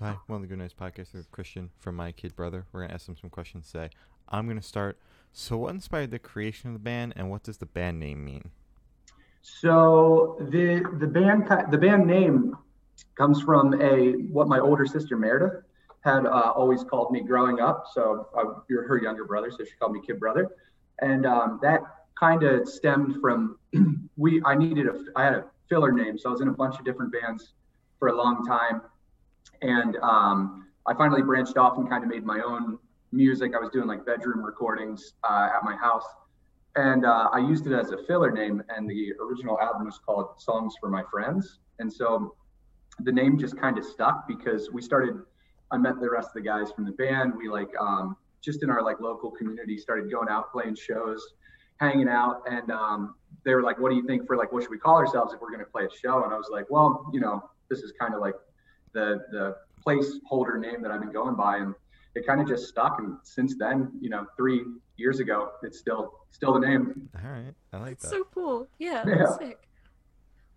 Hi, one of the Good Nights podcast with Christian from my kid brother. We're gonna ask him some questions today. I'm gonna start. So, what inspired the creation of the band, and what does the band name mean? So the the band the band name comes from a what my older sister Meredith had uh, always called me growing up. So uh, you're her younger brother, so she called me kid brother, and um, that kind of stemmed from we. I needed a I had a filler name, so I was in a bunch of different bands for a long time and um, I finally branched off and kind of made my own music. I was doing like bedroom recordings uh, at my house, and uh, I used it as a filler name. And the original album was called "Songs for My Friends," and so the name just kind of stuck because we started. I met the rest of the guys from the band. We like um, just in our like local community started going out playing shows, hanging out, and um, they were like, "What do you think for like what should we call ourselves if we're going to play a show?" And I was like, "Well, you know, this is kind of like the the placeholder name that I've been going by, and it kind of just stuck. And since then, you know, three years ago, it's still still the name. All right, I like That's that. so cool. Yeah, Yeah. that's sick.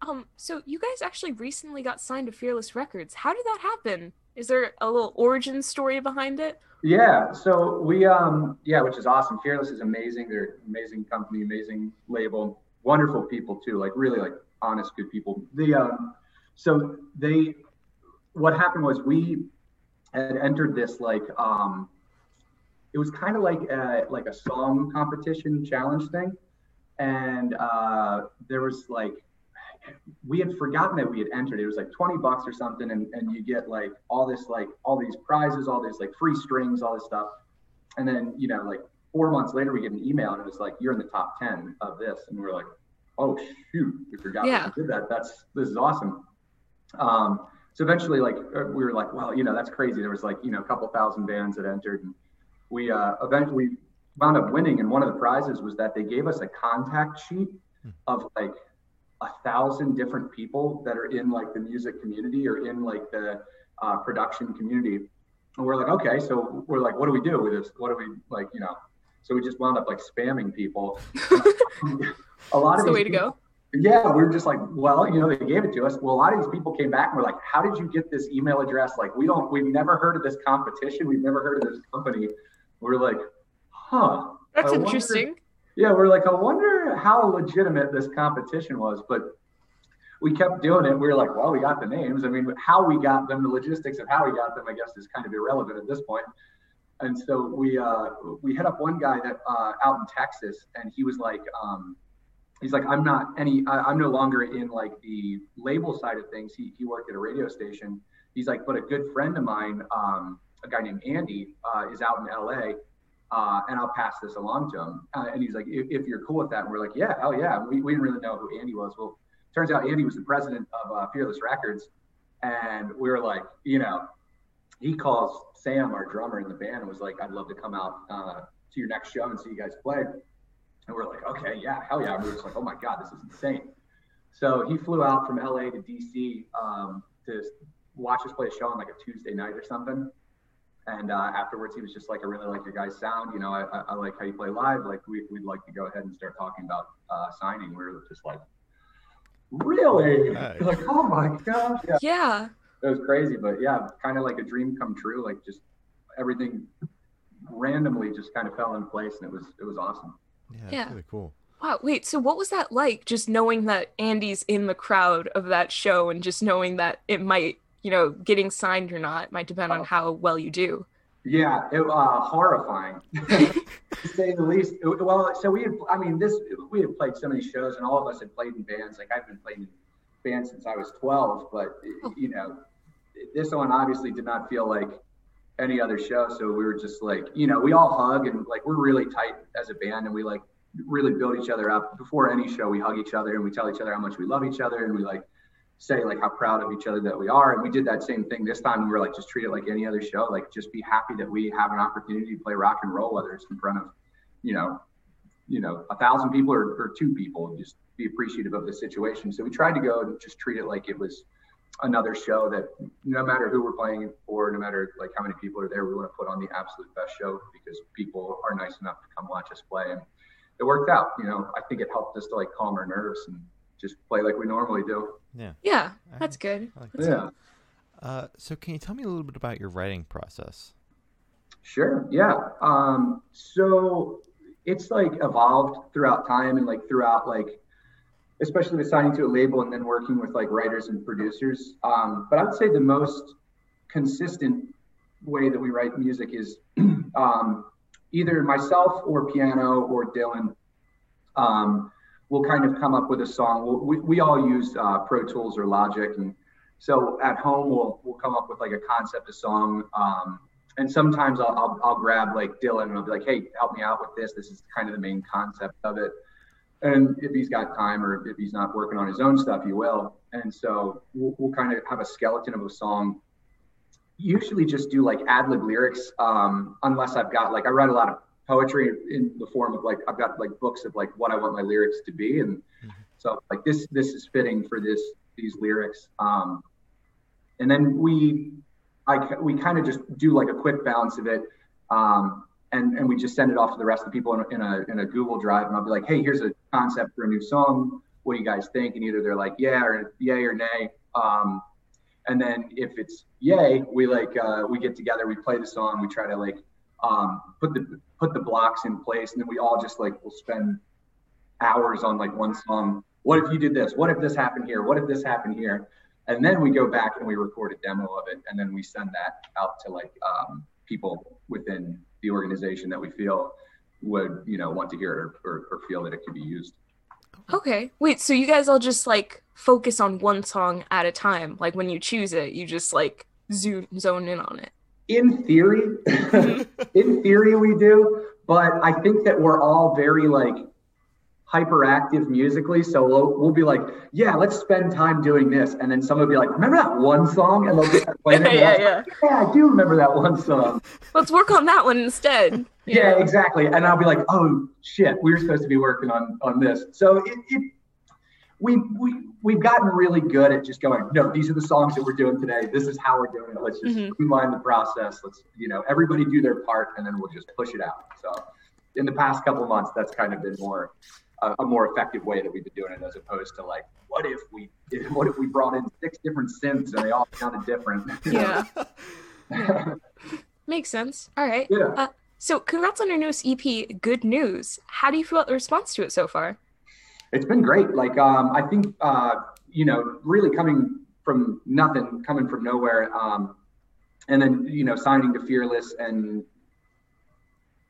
Um, so you guys actually recently got signed to Fearless Records. How did that happen? Is there a little origin story behind it? Yeah, so we um yeah, which is awesome. Fearless is amazing. They're an amazing company, amazing label, wonderful people too. Like really like honest, good people. The um so they what happened was we had entered this like um it was kind of like a like a song competition challenge thing. And uh there was like we had forgotten that we had entered. It was like 20 bucks or something and, and you get like all this like all these prizes all these like free strings all this stuff. And then you know like four months later we get an email and it was like you're in the top 10 of this. And we are like oh shoot we forgot Yeah. we did that. That's this is awesome. Um so eventually like uh, we were like well you know that's crazy. There was like you know a couple thousand bands that entered and we uh eventually wound up winning and one of the prizes was that they gave us a contact sheet of like a thousand different people that are in like the music community or in like the uh, production community. And we're like okay so we're like what do we do with this? What do we like you know? So we just wound up like spamming people. A lot That's of the these way to people- go. Yeah, we were just like, well, you know, they gave it to us. Well, a lot of these people came back and were like, how did you get this email address? Like, we don't, we've never heard of this competition. We've never heard of this company. We're like, huh. That's I wonder- interesting. Yeah, we're like, I wonder how legitimate this competition was. But we kept doing it. We were like, well, we got the names. I mean, how we got them, the logistics of how we got them, I guess, is kind of irrelevant at this point. And so we uh, we hit up one guy that uh, out in Texas, and he was like, um, he's like, I'm not any, I, I'm no longer in like the label side of things. He he worked at a radio station. He's like, but a good friend of mine, um, a guy named Andy, uh, is out in LA. Uh, and I'll pass this along to him. Uh, and he's like, if, if you're cool with that, and we're like, yeah, hell yeah. We, we didn't really know who Andy was. Well, turns out Andy was the president of uh, Fearless Records, and we were like, you know, he calls Sam, our drummer in the band, and was like, I'd love to come out uh, to your next show and see you guys play. And we're like, okay, yeah, hell yeah. And we were just like, oh my god, this is insane. So he flew out from LA to DC um, to watch us play a show on like a Tuesday night or something. And uh, afterwards, he was just like, I really like your guys' sound. You know, I, I, I like how you play live. Like, we, we'd like to go ahead and start talking about uh, signing. We were just like, really? Nice. Like, oh my gosh. Yeah, Yeah. it was crazy. But yeah, kind of like a dream come true. Like, just everything randomly just kind of fell in place, and it was it was awesome. Yeah, that's Yeah. really cool. Wow. Wait. So what was that like? Just knowing that Andy's in the crowd of that show, and just knowing that it might, you know, getting signed or not might depend on Oh. how well you do. Yeah, it uh, horrifying, to say the least. It- well, so we had, I mean, this we had played so many shows, and all of us had played in bands. Like I've been playing in bands since I was 12, but Oh. you know, this one obviously did not feel like any other show. So we were just like, you know, we all hug and like we're really tight as a band, and we like really build each other up. Before any show, we hug each other and we tell each other how much we love each other, and we like say like how proud of each other that we are. And we did that same thing this time. We were like, just treat it like any other show. Like just be happy that we have an opportunity to play rock and roll, whether it's in front of, you know, you know, a thousand people or, or two people. Just be appreciative of the situation. So we tried to go and just treat it like it was another show that no matter who we're playing for, no matter like how many people are there, we want to put on the absolute best show because people are nice enough to come watch us play. And it worked out. You know, I think it helped us to like calm our nerves and just play like we normally do. Yeah. Yeah, that's good. Like that. Yeah. Uh, so can you tell me a little bit about your writing process? Sure. Yeah. Um, so it's like evolved throughout time and like throughout like, especially with signing to a label and then working with like writers and producers. Um, but I would say the most consistent way that we write music is um, either myself or piano or Dylan um, will kind of come up with a song. We'll, we, we all use uh, Pro Tools or Logic. And so at home, we'll, we'll come up with like a concept, a song. Um, and sometimes I'll, I'll, I'll, grab like Dylan and I'll be like, hey, help me out with this. This is kind of the main concept of it. And if he's got time or if he's not working on his own stuff, he will. And so we'll, we'll kind of have a skeleton of a song usually just do like ad lib lyrics um, unless I've got like I write a lot of poetry in the form of like I've got like books of like what I want my lyrics to be and mm-hmm. so like this this is fitting for this these lyrics um, and then we I we kind of just do like a quick balance of it um, and and we just send it off to the rest of the people in, in a in a Google Drive and I'll be like hey here's a concept for a new song what do you guys think and either they're like yeah or yay or nay um, and then if it's yay, we like uh, we get together, we play the song, we try to like um, put the put the blocks in place, and then we all just like we'll spend hours on like one song. What if you did this? What if this happened here? What if this happened here? And then we go back and we record a demo of it, and then we send that out to like um, people within the organization that we feel would you know want to hear it or, or, or feel that it could be used. Okay. Wait, so you guys all just like focus on one song at a time? Like when you choose it, you just like zoom zone in on it? In theory, in theory we do, but I think that we're all very like hyperactive musically. So we'll, we'll be like, yeah, let's spend time doing this. And then someone will be like, remember that one song? And they'll be playing it. yeah, yeah. yeah, I do remember that one song. Let's work on that one instead. Yeah, yeah exactly. And I'll be like, oh shit, we were supposed to be working on, on this. So it, it we, we, we've gotten really good at just going, no, these are the songs that we're doing today. This is how we're doing it. Let's just mm-hmm. streamline the process. Let's, you know, everybody do their part and then we'll just push it out. So in the past couple months, that's kind of been more a, a, more effective way that we've been doing it as opposed to like, what if we, what if we brought in six different synths and they all sounded different? Yeah. yeah. Makes sense. All right. Yeah. Uh, so congrats on your newest EP, Good News. How do you feel about the response to it so far? It's been great. Like um, I think uh, you know, really coming from nothing, coming from nowhere, um, and then you know, signing to Fearless and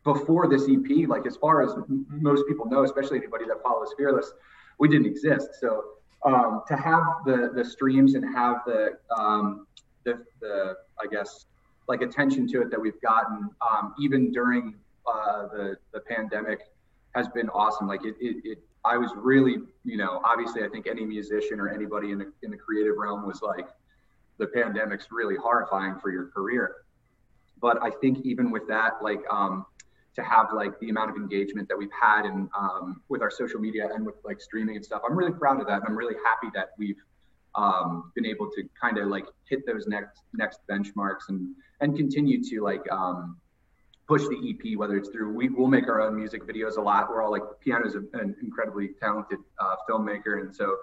before this EP, like as far as most people know, especially anybody that follows Fearless, we didn't exist. So um, to have the the streams and have the um, the the I guess like attention to it that we've gotten um, even during uh, the the pandemic has been awesome. Like it, it, it I was really, you know, obviously, I think any musician or anybody in the, in the creative realm was like, the pandemic's really horrifying for your career. But I think even with that, like, um, to have like the amount of engagement that we've had and um, with our social media and with like streaming and stuff, I'm really proud of that. And I'm really happy that we've um, been able to kind of like hit those next next benchmarks and and continue to like um, push the EP, whether it's through we will make our own music videos a lot. We're all like piano's an incredibly talented uh, filmmaker, and so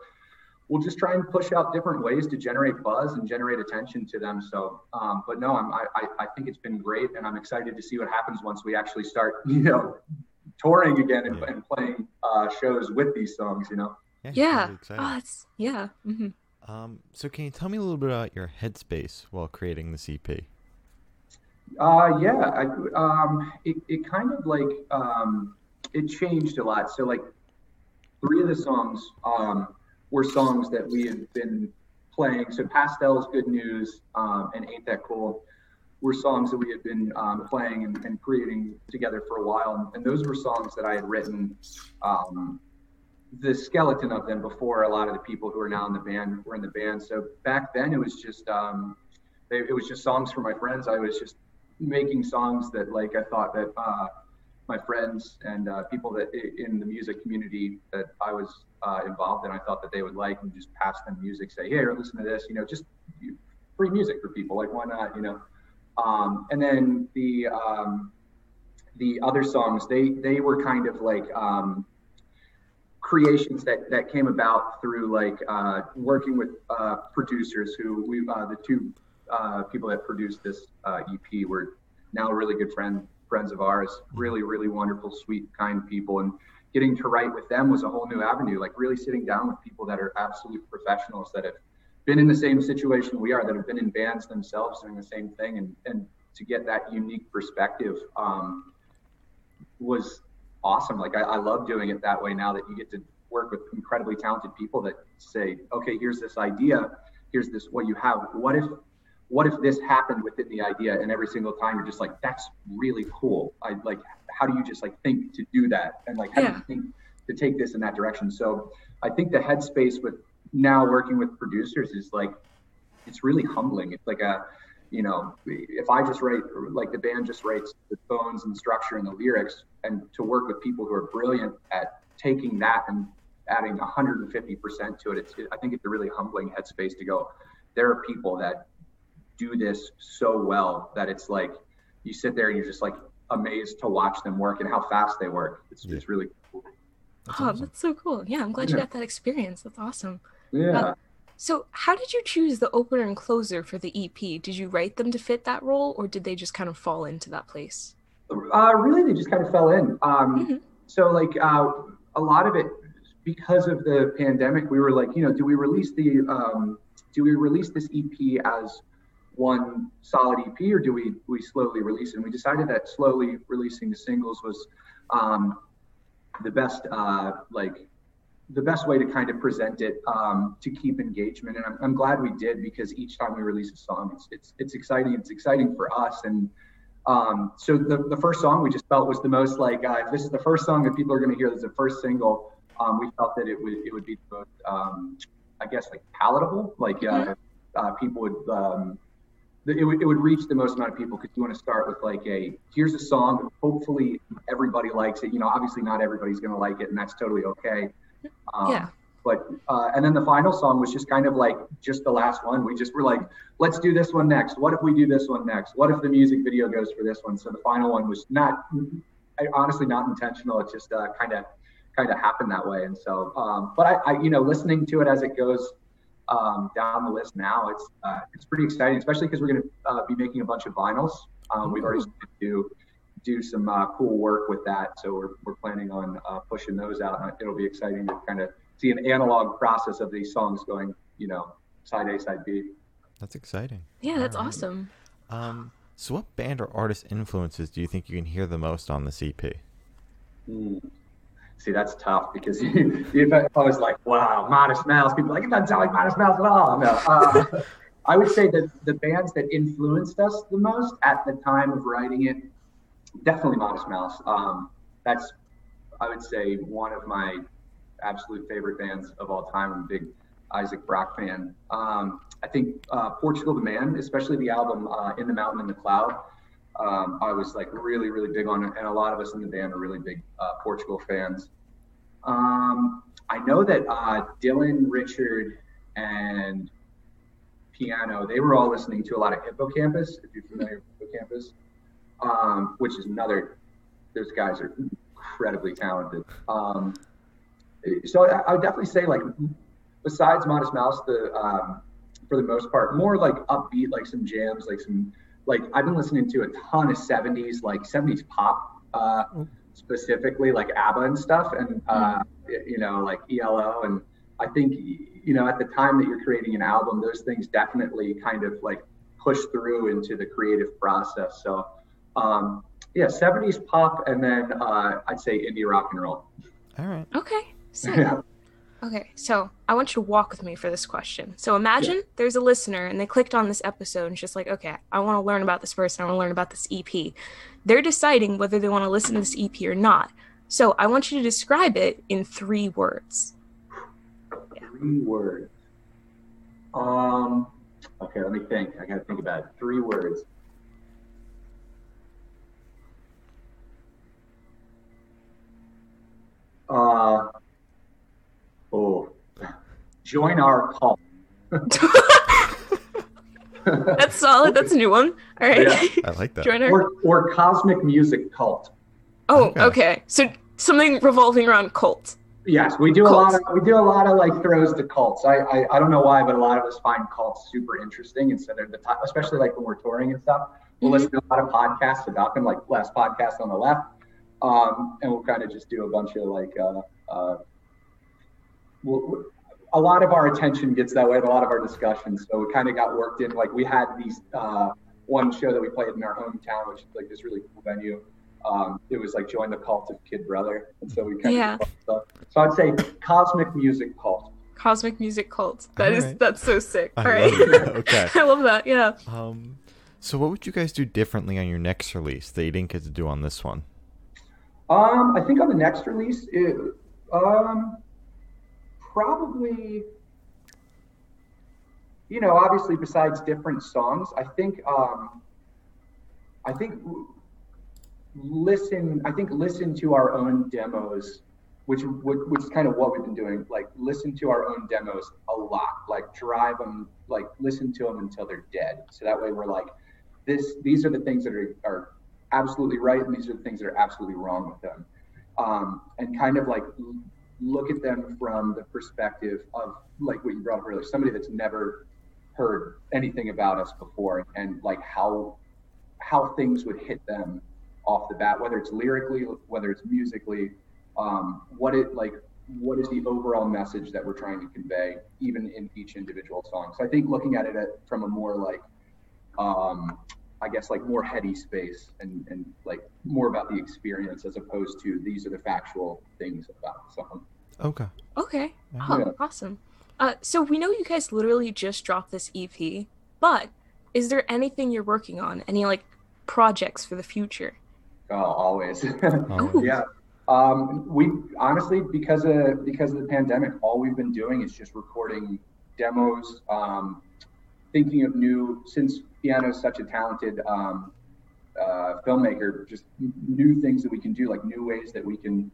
we'll just try and push out different ways to generate buzz and generate attention to them. So, um, but no, I'm, I, I think it's been great, and I'm excited to see what happens once we actually start, you know, touring again and, yeah. and playing uh, shows with these songs. You know. Yeah. yeah. Oh, it's yeah. Mm-hmm. Um, so, can you tell me a little bit about your headspace while creating this EP? Uh, yeah, I, um, it, it kind of like um, it changed a lot. So like three of the songs um, were songs that we had been playing. So Pastels, Good News, um, and Ain't That Cool were songs that we had been um, playing and, and, creating together for a while. And those were songs that I had written um, the skeleton of them before a lot of the people who are now in the band were in the band. So back then it was just um, it was just songs for my friends. I was just making songs that like I thought that uh, my friends and uh, people that in the music community that I was uh, involved in, I thought that they would like and just pass them music, say, "Hey, listen to this," you know, just free music for people. Like, why not, you know? Um, and then the um, the other songs, they they were kind of like um, creations that that came about through like uh, working with uh, producers who we uh, the two uh, people that produced this uh, EP were now really good friend friends of ours. Really, really wonderful, sweet, kind people, and getting to write with them was a whole new avenue. Like really sitting down with people that are absolute professionals that have been in the same situation we are, that have been in bands themselves doing the same thing, and and to get that unique perspective um, was awesome. Like I, I love doing it that way now that you get to work with incredibly talented people that say, okay, here's this idea, here's this what you have. What if what if this happened within the idea? And every single time you're just like that's really cool. I like how do you just like think to do that? And like how Yeah. do you think to take this in that direction? So i think the headspace with now working with producers is like it's really humbling. It's like a you know if i just write like the band just writes the bones and structure and the lyrics and to work with people who are brilliant at taking that and adding 150% to it it's i think it's a really humbling headspace to go there are people that do this so well that it's like you sit there and you're just like amazed to watch them work and how fast they work. It's, Yeah. it's really cool. That's oh, awesome. that's so cool. Yeah, I'm glad you got that experience. That's awesome. Yeah. So, how did you choose the opener and closer for the EP? Did you write them to fit that role, or did they just kind of fall into that place? Uh, really, they just kind of fell in. Um, Mhm. So, like, uh, a lot of it, because of the pandemic, we were like, you know, do we release the, um, do we release this EP as one solid EP, or do we we slowly release it? And we decided that slowly releasing the singles was um, the best, uh, like, the best way to kind of present it um, to keep engagement. And I'm, I'm glad we did because each time we release a song, it's it's it's exciting. It's exciting for us and. Um, so the, the first song we just felt was the most like uh, if this is the first song that people are going to hear, this is the first single. Um, we felt that it would it would be the most, um, I guess like palatable, like uh, uh, people would um, it would it would reach the most amount of people because you want to start with like a here's a song, hopefully everybody likes it. You know, obviously not everybody's going to like it, and that's totally okay. Um, Yeah. But uh, and then the final song was just kind of like just the last one. We just were like, let's do this one next. What if we do this one next? What if the music video goes for this one? So the final one was not, honestly, not intentional. It just kind of kind of happened that way. And so, um, but I, I, you know, listening to it as it goes um, down the list now, it's uh, it's pretty exciting, especially because we're going to uh, be making a bunch of vinyls. Um, we've already started to do some uh, cool work with that, so we're, we're planning on uh, pushing those out. And it'll be exciting to kind of see an analog process of these songs going, you know, side A, side B. That's exciting. Yeah, that's Alright. awesome. Um, so what band or artist influences do you think you can hear the most on this E EP? Mm. See, that's tough because if I, was like, wow, Modest Mouse, people like, it doesn't sound like Modest Mouse at all. No. Uh, I would say that the bands that influenced us the most at the time of writing it, definitely Modest Mouse. Um, that's, I would say, one of my absolute favorite bands of all time. I'm a big Isaac Brock fan. Um, I think uh, Portugal the Man, especially the album uh, In the Mountain in the Cloud, um, I was like really, really big on it, and a lot of us in the band are really big uh, Portugal fans. Um, I know that uh, Dylan, Richard, and Piano, they were all listening to a lot of Hippo Campus, if you're familiar with Hippo Campus, um, which is another, those guys are incredibly talented. Um, so I, I would definitely say, like, besides Modest Mouse, the um, for the most part, more like upbeat, like some jams, like some like I've been listening to a ton of 70s, like 70s pop, uh, specifically like ABBA and stuff, and uh, y- you know, like ELO. And I think you know, at the time that you're creating an album, those things definitely kind of like push through into the creative process. So, um, yeah, 70s pop, and then uh, I'd say indie rock and roll. All right. Okay. Sick. Yeah. Okay, so I want you to walk with me for this question. So imagine there's a listener and they clicked on this episode and just like, okay, I want to learn about this person, I want to learn about this EP. They're deciding whether they want to listen to this EP or not. So I want you to describe it in three words. Three words. Um. Okay, let me think. I gotta think about it. Three words. Uh. Oh. Join our cult. That's solid. That's a new one. All right. Yeah. I like that. Join our- or or cosmic music cult. Oh, Okay. okay. So something revolving around cult. Yes, we do a lot of we do a lot of like throws to cults. I, I I don't know why, but a lot of us find cults super interesting, and so they're the top, especially like when we're touring and stuff. We'll Mhm. listen to a lot of podcasts about them, like last podcast on the left, um, and we'll kind of just do a bunch of like uh, uh, we'll, a lot of our attention gets that way, and a lot of our discussions. So it kind of got worked in. Like we had these uh, one show that we played in our hometown, which is like this really cool venue. Um, it was like join the cult of Kid Brother, and so we kind Yeah. of stuff. So I'd say cosmic music cult. Cosmic music cult. That is Alright. that's so sick. I All right. Okay. I love that. Yeah. Um, so what would you guys do differently on your next release that you didn't get to do on this one? Um, I think on the next release, it, um, probably, you know, obviously besides different songs, I think, um, I think listen, I think listen to our own demos, which which, which is kind of what we've been doing. Like listen to our own demos a lot. Like drive them, like listen to them until they're dead. So that way we're like, this, these are the things that are, are absolutely right, and these are the things that are absolutely wrong with them. Um, and kind of like look at them from the perspective of like what you brought up earlier, somebody that's never heard anything about us before, and like how how things would hit them off the bat, whether it's lyrically, whether it's musically, um, what it like, what is the overall message that we're trying to convey, even in each individual song. So I think looking at it at, from a more like, um, I guess like more heady space and, and like more about the experience as opposed to these are the factual things about the song. Okay. Okay. Yeah. Oh, awesome. Uh, so we know you guys literally just dropped this EP, but is there anything you're working on? Any like projects for the future? Oh, always. Always. yeah. Um, we honestly, because of because of the pandemic, all we've been doing is just recording demos, um, thinking of new. Since Piano is such a talented um, uh, filmmaker, just new things that we can do, like new ways that we can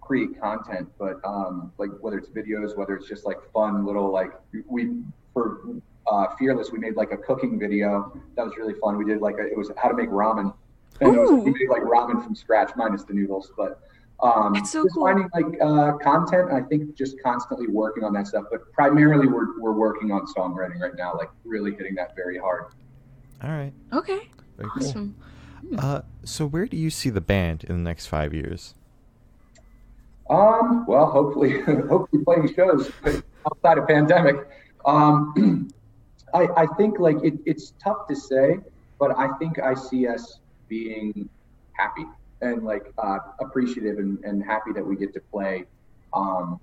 create content. But um, like whether it's videos, whether it's just like fun little like we for uh, Fearless, we made like a cooking video that was really fun. We did like a, it was how to make ramen. And it was, we made like ramen from scratch, minus the noodles. But um, That's so just cool. finding like uh, content. I think just constantly working on that stuff. But primarily, we're we're working on songwriting right now, like really hitting that very hard. All right. Okay. Very cool. Awesome. Uh, so where do you see the band in the next five years? Um, well, hopefully, hopefully playing shows outside of pandemic. Um, I, I think like it, it's tough to say, but I think I see us being happy and like uh, appreciative and, and happy that we get to play, um,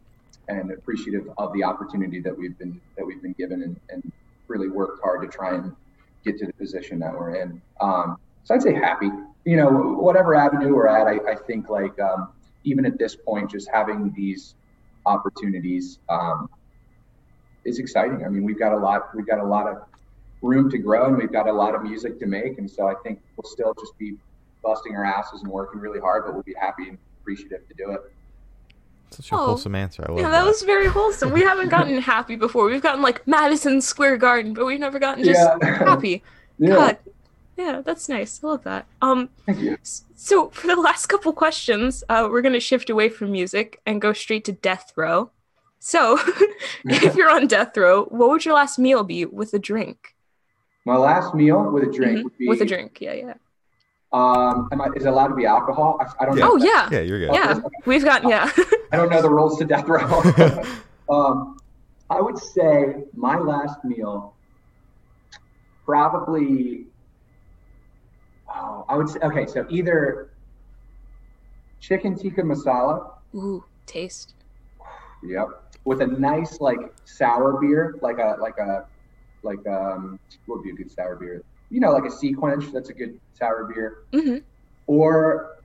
and appreciative of the opportunity that we've been that we've been given and, and really worked hard to try and get to the position that we're in. Um, so I'd say happy. You know, whatever avenue we're at, I, I think like um, even at this point, just having these opportunities um, is exciting. I mean, we've got a lot, we've got a lot of room to grow, and we've got a lot of music to make, and so I think we'll still just be busting our asses and working really hard, but we'll be happy and appreciative to do it. Such a Oh. wholesome answer. I love Yeah, that. that was very wholesome. We haven't gotten happy before. We've gotten like Madison Square Garden, but we've never gotten just happy. yeah. God. Yeah, that's nice. I love that. Um, Thank you. so for the last couple questions, uh, we're gonna shift away from music and go straight to death row. So, if you're on death row, what would your last meal be with a drink? My last meal with a drink Mhm, would be With a drink, yeah, yeah. Um, am I, is it allowed to be alcohol? I, I don't Yeah. know. Oh yeah, Yeah, you're good. yeah. We've gotten yeah. I don't know the rules to death row. um, I would say my last meal probably. Oh, I would say okay. So either chicken tikka masala, Ooh, taste. yep, with a nice like sour beer, like a like a like um what would be a good sour beer? You know, like a SeaQuench. That's a good sour beer. hmm or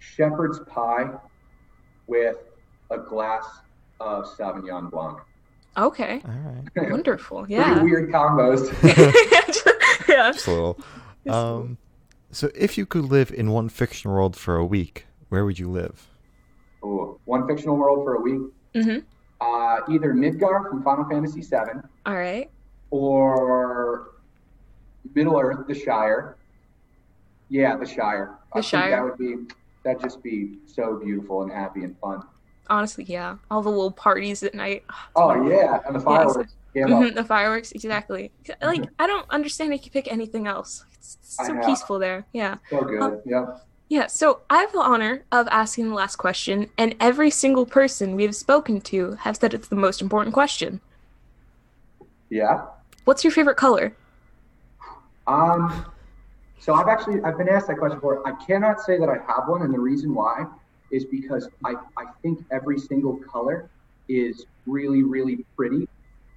shepherd's pie with a glass of Sauvignon Blanc. Okay, All right. wonderful. Pretty Yeah. weird combos. yeah. Just a little. Um, so if you could live in one fictional world for a week, where would you live? Ooh, one fictional world for a week. Mm-hmm. Uh, either Midgar from Final Fantasy VII All right. or Middle Earth, the Shire. Yeah, the Shire. I The think Shire. That would be that'd just be so beautiful and happy and fun. honestly, yeah, all the little parties at night. Oh yeah, and the fireworks. Yeah, Mhm, the fireworks, exactly. Like I don't understand if you pick anything else. It's I so peaceful there. Yeah. so good. Yep. Yeah, so I have the honor of asking the last question, and every single person we have spoken to have said it's the most important question. Yeah. What's your favorite color? Um, so I've actually I've been asked that question before. I cannot say that I have one, and the reason why is because I, I think every single color is really really pretty,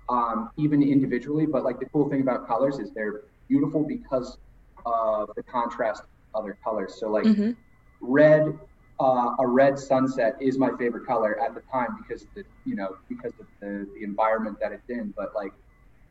um, even individually. But like the cool thing about colors is they're beautiful because of the contrast of other colors. So like hmm red, uh, a red sunset is my favorite color at the time because the you know because of the the environment that it's in. But like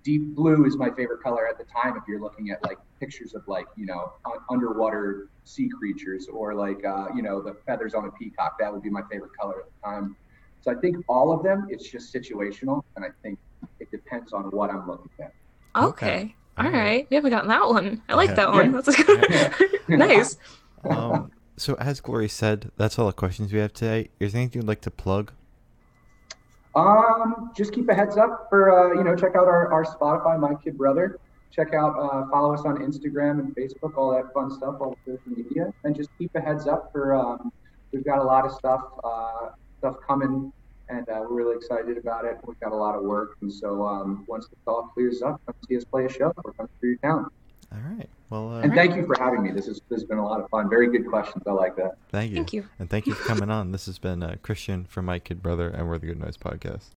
deep blue is my favorite color at the time if you're looking at like pictures of like you know underwater sea creatures or like uh, you know the feathers on a peacock. That would be my favorite color at the time. So I think all of them, it's just situational, and I think it depends on what I'm looking at. Okay. Okay. Alright. We haven't gotten that one. I like Yeah. that one. That's a good. nice. Um, so as Glory said, that's all the questions we have today. Is there anything you'd like to plug? Um, just keep a heads up for uh, you know, check out our, our Spotify, My Kid Brother. Check out, uh, follow us on Instagram and Facebook, all that fun stuff, all the social media, and just keep a heads up for. Um, we've got a lot of stuff, uh, stuff coming, and uh, we're really excited about it. We've got a lot of work, and so um, once this all clears up, come see us play a show. We're coming through your town. All right. Well, uh, And thank you for having me. This is this has been a lot of fun. Very good questions. I like that. thank you. Thank you. And thank you for coming on. This has been uh, Christian from My Kid Brother and We're the Good Noise Podcast.